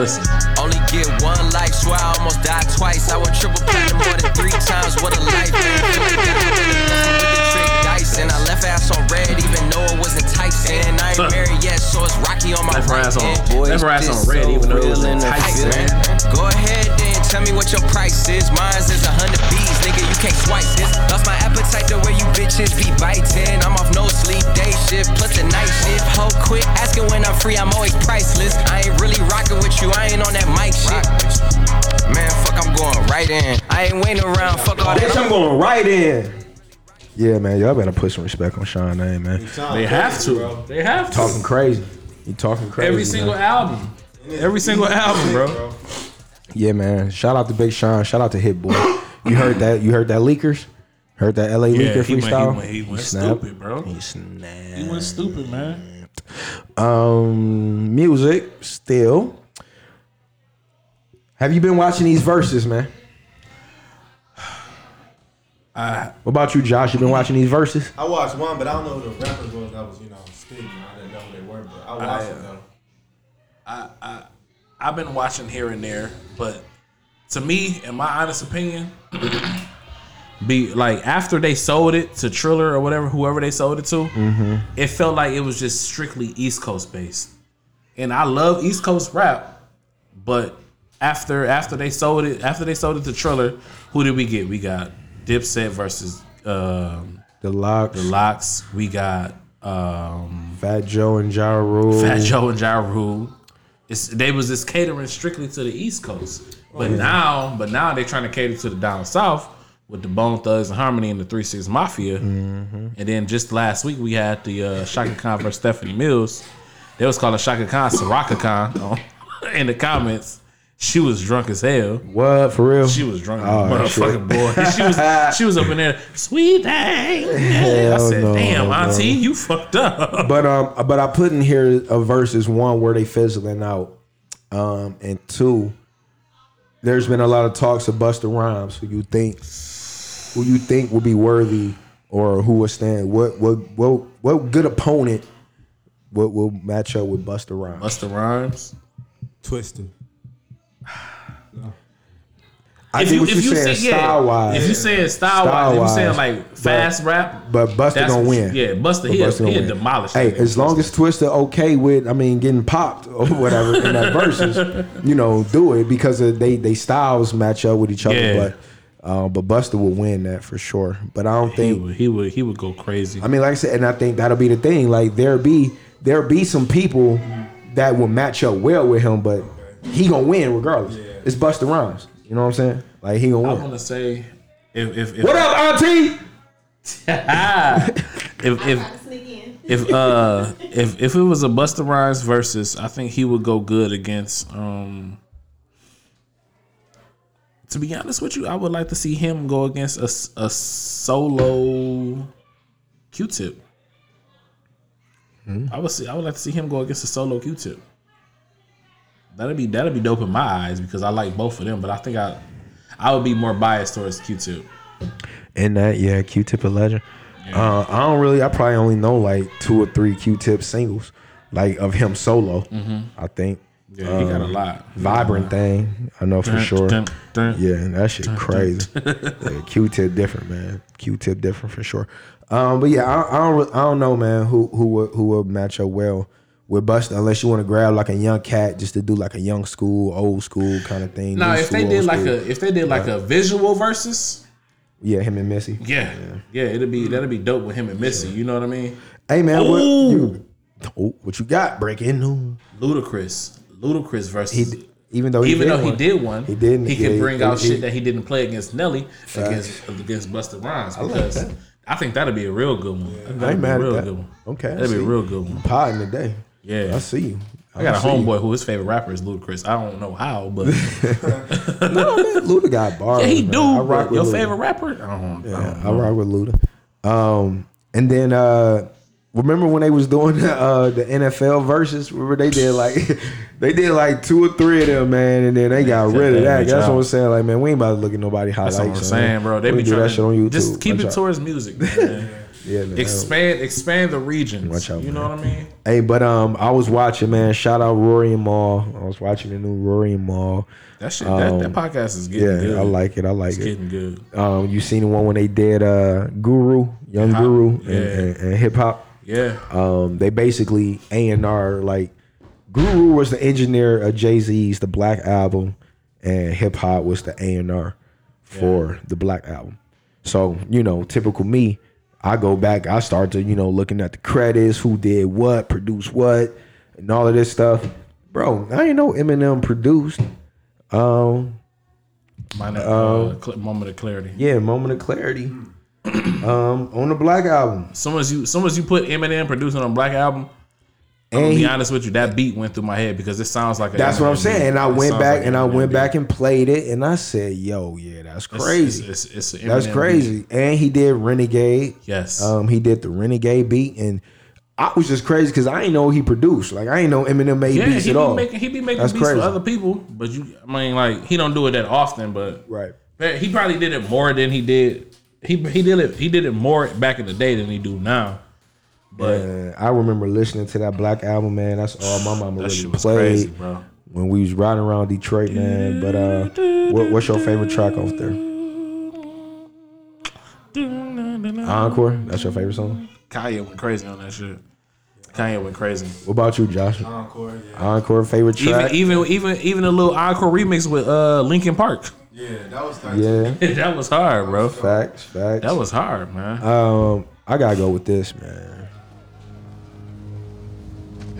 listen. Only get one life, swear I almost died twice. I went triple platinum more than three times. What a life, man. Feel like God really blessed me with the trick dice. And I left ass on red, even though it was enticing. I ain't married yet, so it's rocky on my Left right ass on- hand. left ass on red, even though it was real and enticing. enticing. Go ahead then, tell me what your price is. Mine's is a hundred B's, nigga. You can't swipe this. Lost my appetite the way you bitches be biting. I'm off no sleep, day shift plus the night shift. Ho, quit asking when I'm free. I'm always priceless. I ain't really rocking with you. I ain't on that mic shit. Man, fuck, I'm going right in. I ain't waiting around. Fuck all Bitch, that. I'm going right in. Yeah, man, y'all better put some respect on Sean name, man. They have to. bro. They have to. Talking crazy. You talking crazy. Every man. single album. Every single album, bro. Yeah, man. Shout out to Big Sean. Shout out to Hit Boy. You heard that? You heard that leakers? Heard that LA Yeah, leaker he went, he freestyle? went, he went snapped. stupid, bro. He snapped. He went stupid, man. Um, music still. Have you been watching these verses, man? I, What about you, Josh? You been watching these verses? I watched one, but I don't know who the rappers was that was, you know, speaking. I didn't know who they were, but I watched I, it though. I, I, I've been watching here and there, but to me, in my honest opinion, *clears throat* be like after they sold it to Triller or whatever, whoever they sold it to, it felt like it was just strictly East Coast based. And I love East Coast rap, but after after they sold it, after they sold it to Triller, who did we get? We got Dipset versus um, The LOX, the LOX. We got um, Fat Joe and Ja Rule. Fat Joe and Ja Rule. It's they was just catering strictly to the East Coast, but now, but now they're trying to cater to the down south with the Bone Thugs-n-Harmony and the Three Six Mafia. Mm-hmm. And then just last week we had the uh, Chaka Khan versus Stephanie Mills. They was calling Chaka Khan Soraka Khan *laughs* on- in the comments. She was drunk as hell. What for real? She was drunk, Oh, a motherfucking boy. *laughs* She was she was *laughs* up in there, sweet thing. I said, no, damn, bro. auntie, you fucked up. But um, but I put in here a verses one where they fizzling out, um, and two. There's been a lot of talks of Busta Rhymes. Who you think, who you think would be worthy, or who would stand? What what what what good opponent? What will match up with Busta Rhymes? Busta Rhymes, Twista. I if you if you saying say yeah, style wise. if you saying style wise, if you saying like fast rap, But that's gonna win. Yeah, Busta But he'll, Busta gonna he'll win. demolish. Hey, as long as Twista okay with, I mean, getting popped or whatever in that *laughs* verses, you know, do it because they they styles match up with each other. Yeah. But uh, but Busta will win that for sure. But I don't he think. would, he would he would go crazy. I mean, like I said, and I think that'll be the thing. Like there be there be some people that will match up well with him, but he gonna win regardless. It's Busta Rhymes. You know what I'm saying? Like he gonna win. I want to say if if, if What up, Auntie? *laughs* if if if uh if if it was a Busta Rhymes versus, I think he would go good against. um To be honest with you, I would like to see him go against a, a solo Q-Tip. I would see. I would like to see him go against a solo Q-Tip. That'd be that'd be dope in my eyes because I like both of them, but I think I I would be more biased towards Q-Tip. In that, yeah, Q-Tip a legend. Uh, I don't really. I probably only know like two or three Q-Tip singles, like of him solo. Mhm. I think. Yeah, he got a Um, lot. Vivrant Thing, I know for Dun, sure. dun, dun. yeah, and that shit crazy. *laughs* yeah, Q-Tip different, man. Q-Tip different for sure. Um, but yeah, I, I don't. I don't know, man. Who who would who would match up well with Busta unless you want to grab like a young cat just to do like a young school, old school kind of thing. Now, if they did like school. a if they did like a visual versus, yeah, him and Missy. yeah, yeah, it'd be that'd be dope with him and Missy. You know what I mean? Hey man, what you, oh, what you got? Breaking news. Ludacris, Ludacris versus. He, even though he even did though he one. did one, he didn't. He yeah, could bring he- out he- shit that he didn't play against Nelly Facts. against against Busta Rhymes I like because. I think that'd be a real good one. Think I ain't mad real at good that. one. Okay, that'd be a real good one. Pod in the day. Yeah, I see you. I got a see you. homeboy who his favorite rapper is Ludacris. I don't know how, but *laughs* no, man, Luda got bars. yeah, he man. do. I rock with Your Luda. favorite rapper? I don't, I don't I rock with Luda. Um, and then uh, remember when they was doing uh, the NFL versus? Remember they did like *laughs* they did like two or three of them, man, and then they got Cut rid of that That's what. I'm saying. Like, man, we ain't about to look at nobody highlights. That's what I'm saying, man. bro. They We be do trying that shit on YouTube. just keep Watch it out. towards music, *laughs* man. Yeah, man. expand expand the regions. Watch out, you know what I mean? Hey, but um, I was watching, man. Shout out Rory and Mal. I was watching the new Rory and Mal. That shit, that, that Um, podcast is getting yeah, good. I like it. I like It's it. getting good. Um, you seen the one when they did uh Guru, Young Hip-hop, Guru, and, yeah. and, and hip hop. Yeah. Um, they basically A and R like Guru was the engineer of Jay Z's The Black album, and hip hop was the A and R for the Black album. So you know, typical me, I go back. I start to you know looking at the credits, who did what, produced what, and all of this stuff. Bro, I didn't know Eminem produced. Um, Minor, uh, uh, moment of clarity. yeah, moment of clarity. um, on the Black album. Soon as you, soon as you put Eminem producing on Black album, I'm gonna be honest with you, that beat went through my head because it sounds like a That's what I'm saying. beat. And I It went back like and I went beat. back and played it, and I said, "Yo, yeah, that's crazy. it's- it's- it's that's crazy." And he did Renegade. Yes. Um, he did the Renegade beat, and I was just crazy because I didn't know he produced. Like I didn't know Eminem made Yeah, beats he at be all. making he be making That's beats crazy. for other people, but you, I mean, like he don't do it that often, but right. But he probably did it more than he did. He he did it he did it more back in the day than he do now. But Man, I remember listening to that Black album, man. That's all my mama really played crazy, bro. when we was riding around Detroit, man. But uh, what, what's your favorite track off there? Encore. That's your favorite song. Kanye went crazy on that shit. Kanye went crazy. What about you, Josh? Encore, yeah. Encore favorite track. Even even even even a little encore remix with uh Linkin Park. Yeah, that was tight. Yeah. *laughs* that was hard, bro. Facts, facts. That was hard, man. Um, I gotta go with this, man.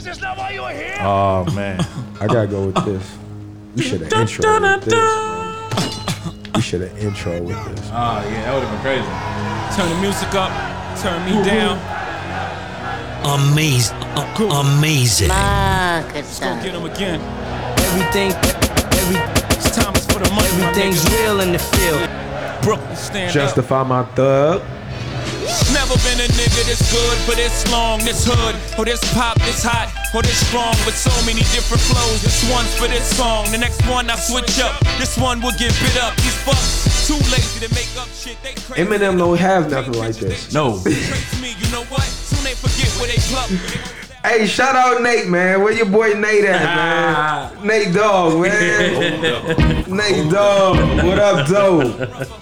Is this not why you are here? Oh man. I gotta go with this. We should have intro with this. Bro. We should should have intro with this. Ah, yeah, that would have been crazy. Turn the music up, turn me down. Amazing. Amazing. Let's go get him again. Everything, every, it's time is for the money. Everything's real in the field. Brooklyn, stand up. Justify my thug. Never been a nigga this good for this long, this hood, or this pop, this hot, or this strong, with so many different flows. This one's for this song, the next one I switch up. This one will get bit up. These fucks too lazy to make up shit. They crazy. Eminem don't have nothing like this. No. You know what? Soon they forget where they pluck. Hey, shout out Nate, man. Where your boy Nate at, man? *laughs* Nate Dog, man. Oh, Nate Dog. What up, Doe?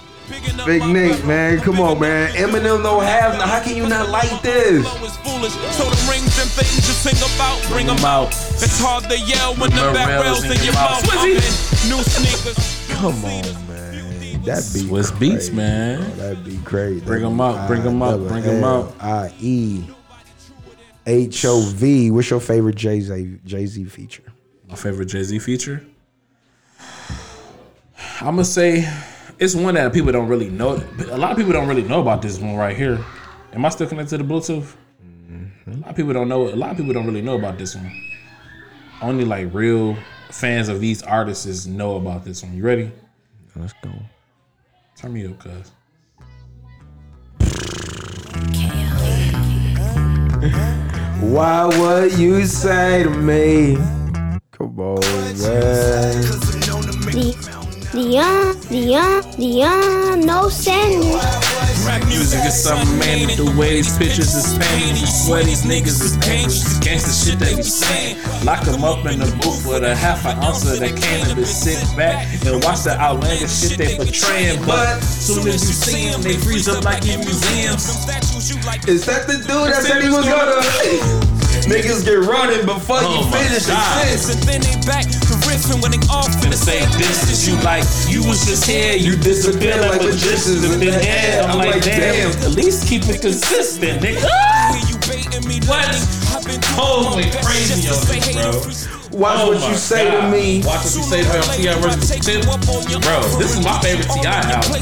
Big Nate, man. Come on, man. Eminem don't have. How can you not like this? So the rings and things you sing about, bring them out. It's hard to yell when the barrel's in your mouth. I'm new sneakers. Come on, man. That be Swizz Beatz, man. Oh, that'd be crazy. Bring 'em out, bring 'em out, bring 'em out. I E H O V. What's your favorite Jay Z Jay Z feature? My favorite Jay Z feature. *sighs* I'm gonna say it's one that people don't really know. A lot of people don't really know about this one right here. Am I still connected to the Bluetooth? Mm-hmm. A lot of people don't know. A lot of people don't really know about this one. Only like real fans of these artists know about this one. You ready? Let's go. Turn me up, cuz. *laughs* Why would you say to me? Come on, man. The, uh, the young, the young, the young, no sandwich. Rap music is something, man. The way these pictures is painted, you swear these niggas is dangerous. Gangsta shit they be saying. Lock them up in the booth with a half an ounce of that cannabis. Sit back and watch the outlandish shit they portraying. But soon as you see them, they freeze up like in museums. Is that the dude that said he was gonna? *laughs* Niggas get running before Oh you finish the God. sentence. And then they back to riffing when they off in Finna say this is you like you was just here, you disappear like magicians in the air. I'm like, damn, at least keep it consistent, nigga. *laughs* you baiting me What? Oh, went crazy on this, bro. Watch Oh what my you say to me. Watch what you say to me on T.I. versus Tip. Bro, this is my favorite T.I. album.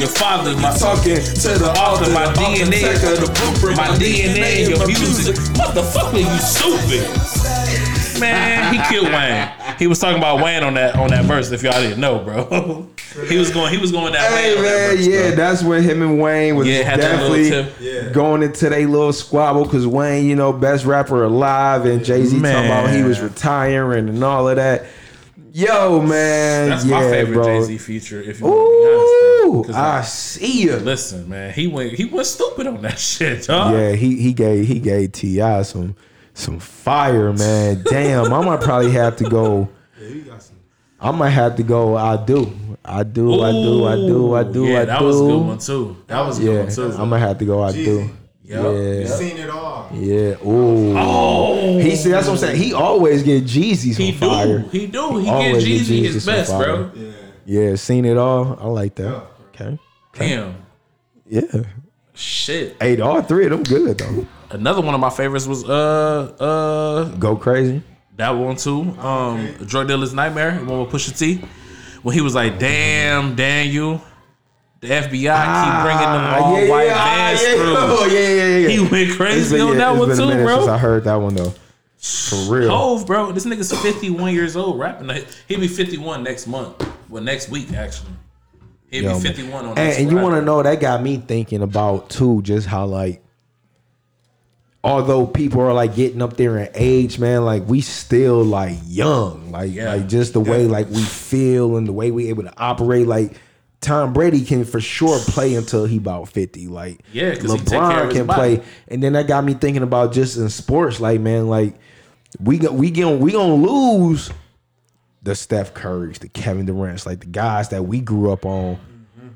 Your father, my Talking to the author, my DNA, Take her the blueprint, my DNA, and your music. Motherfucker, you stupid. Man, he killed Wayne. He was talking about Wayne on that on that verse. If y'all didn't know, bro, *laughs* he was going. He was going that Hey way. on that man, verse, yeah, bro. that's when him and Wayne was Yeah, had that little definitely going into their little squabble because Wayne, you know, best rapper alive, and Jay Z talking about he was retiring and all of that. Yo, man, That's yeah, my favorite. Jay Z feature. If you want to be honest, bro. I like, see you. Listen, man, he went. He went stupid on that *laughs* shit, dog. Yeah, he he gave he gave T.I. some some fire, man. Damn, I might probably have to go. I might have to go. I do, I do, I do, I do, I do, Yeah, I that do. was a good one too. That was a yeah, good one too. I'm gonna have to go. I do. Yup. Yeah. You seen it all. Yeah. Ooh. Oh. He see that's what I'm saying. He always get Jeezy some He fire. do. He do. He get Always get Jeezy Jeezy his best, fire. bro. Yeah, seen it all. I like that. Okay. Damn. Yeah. Shit. Hey, all three of them good though. Another one of my favorites was uh uh Go crazy. that one too. Um Drug Dealer's Nightmare, the one with Pusha T. When he was like, damn, Daniel, the FBI keep bringing them all Ah, yeah, white yeah, vans yeah, through. oh, yeah, yeah, yeah. He went crazy been- on that one too, Since I bro. heard that one though. For real. Hove, bro. This nigga's 51 years old rapping. He'll be 51 next month. Well, next week, actually. He'll Yo, be 51 on And, and you want to know that got me thinking about too, just how like, although people are like getting up there in age, man, like we still like young, like like just the way like we feel and the way we able to operate, like. Tom Brady can for sure play until he about 50. Like yeah, he take care LeBron can play. And then that got me thinking about just in sports, like man, like we go, we get we gonna lose the Steph Curry's, the Kevin Durant's, like the guys that we grew up on.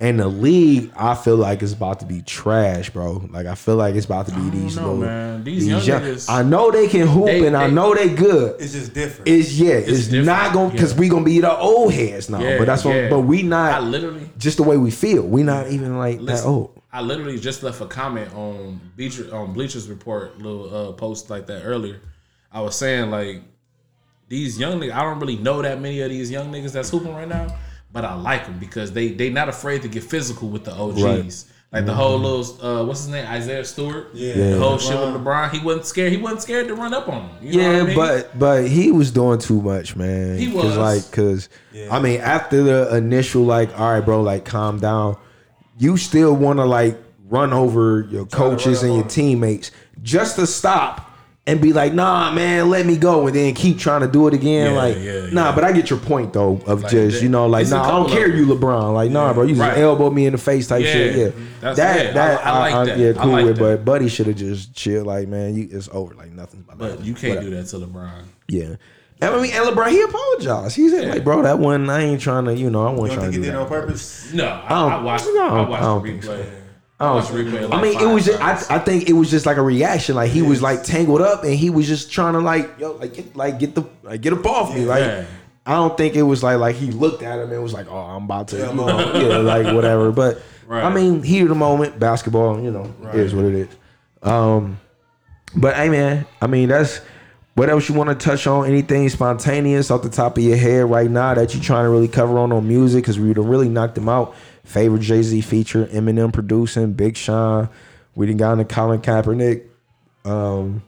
And the league, I feel like it's about to be trash, bro. Like I feel like it's about to be these know, little, man. These young niggas- I know they can hoop, They- and I they- know they good. It's just different. It's yeah, it's, It's not gonna because yeah. we gonna be the old heads now. Yeah, but that's what. yeah. But we not. I literally- just the way we feel. We not even like that Listen, old. I literally just left a comment on Bleacher on Bleachers Report little uh, post like that earlier. I was saying like these young niggas. I don't really know that many of these young niggas that's hooping right now, but I like them because they they not afraid to get physical with the OGs. Right. Like the Mhm. whole little uh, what's his name Isaiah Stewart. Yeah. The whole LeBron. shit with LeBron. He wasn't scared. He wasn't scared to run up on him. You know yeah, what I mean? but but he was doing too much, man. He 'Cause, was. like, cause I mean, after the initial like, all right, bro, like, calm down. You still want to like run over your coaches and your teammates just to stop and be like, nah, man, let me go, and then keep trying to do it again. Yeah, like, yeah, nah, but I get your point though of Like, just that- you know, like, nah, I don't care, you LeBron. Like, nah, bro, you just Right. elbowed me in the face type Yeah. shit. Yeah, mm, That's- that yeah, that I- I like that. yeah, cool like with. that. But Buddy should have just chilled. Like, man, you it's over. Like nothing. But you can't do that to LeBron. Yeah. And I mean, and LeBron, he apologized. He said, like, bro, that one, I ain't trying to, you know, I You wasn't don't trying think to he do did it that. on purpose? No, I, I I, watched. no, I watched I the think replay. So. I I, watched don't- the replay. I mean, it was just. I, I think it was just like a reaction. Like he was like tangled up and he was just trying to like, yo, like get, like get the, like get up off me. Like, Yeah. I don't think it was like, like he looked at him and was like, oh, I'm about to, Yeah, you I'm know, yeah, like whatever. But Right. I mean, heat of the moment, basketball, you know, is what it is. Um, but hey, man, I mean, that's what else you want to touch on? Anything spontaneous off the top of your head right now that you're trying to really cover on on music? Because we would have really knocked them out. Favorite Jay Z feature, Eminem producing, Big Sean. We didn't got into Colin Kaepernick um,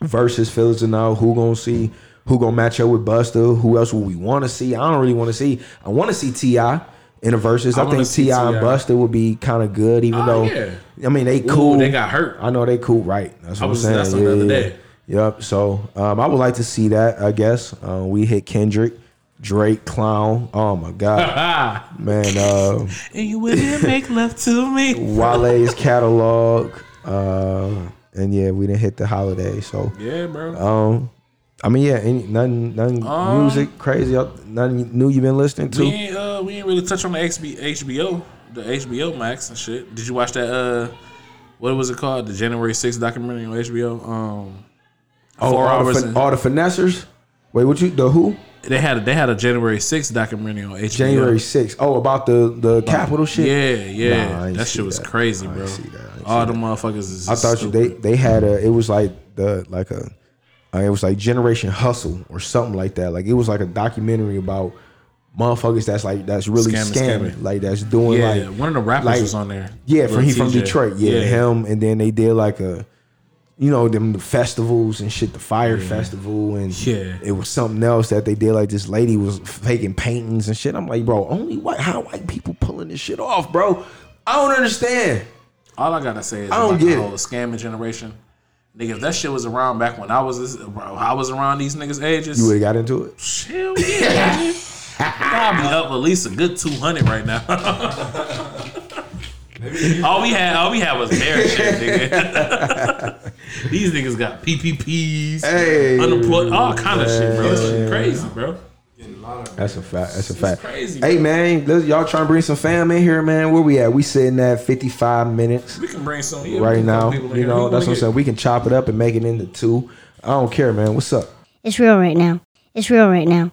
versus Phillips and now. Who gonna see? Who gonna match up with Busta? Who else would we want to see? I don't really want to see. I want to see T.I. in the verses. I I, think T.I. and. Busta would be kind of good, even Oh, though yeah. I mean they Ooh, cool. they got hurt. I know they cool, right? That's I what was- I'm saying. that's the other day. Yep. So um, I would like to see that. I guess uh, we hit Kendrick, Drake, Clown. Oh my God, *laughs* man. Uh, and you wouldn't make love to me. Wale's catalog, uh, and yeah, we didn't hit the holiday. So Yeah, bro. um, I mean, yeah, any, nothing, nothing Um, music crazy, nothing new you've been listening to. We ain't uh, we ain't really touch on the XB, HBO, the HBO Max and shit. Did you watch that? Uh, what was it called? The January 6th documentary on HBO. Um, Oh, four all, hours. the, fin- all the finessers. Wait, what you the who? they had they had a January 6th documentary on HBO. January 6th. Oh, about the the Capitol shit. Yeah, yeah. Nah, that shit was that. crazy, bro. see that. All the motherfuckers is. I thought you they they had a it was like the like a uh, it was like Generation Hustle or something like that. Like it was like a documentary about motherfuckers that's like that's really Scamming, scamming, scamming. like that's doing Yeah, like one of the rappers like- was on there. Yeah, from he from Detroit. Yeah, Yeah. him and then they did like a you know them the festivals and shit, the Fyre festival and Yeah. it was something else that they did. Like this lady was faking paintings and shit. I'm like, bro, only white how white people pulling this shit off, bro? I don't understand. All I gotta say is I don't get the it. scamming generation. Nigga, if that shit was around back when I was this, I was around these niggas' ages. You would have got into it. Hell yeah. *laughs* I'll be up at least a good two hundred right now. *laughs* *laughs* all we had, all we had was their shit, nigga. *laughs* These niggas got PPPs, Hey, unemployed, all kind of shit, bro. This shit man. crazy, bro. That's a fact. That's a fact. crazy, hey man, let's, y'all trying to bring some fam in here, man. Where we at? We sitting at 55 minutes We can bring some yeah, right now. call people in You here. know, Who that's what I'm saying. We can chop it up and make it into two. I don't care, man. What's up? It's real right now. It's real right now.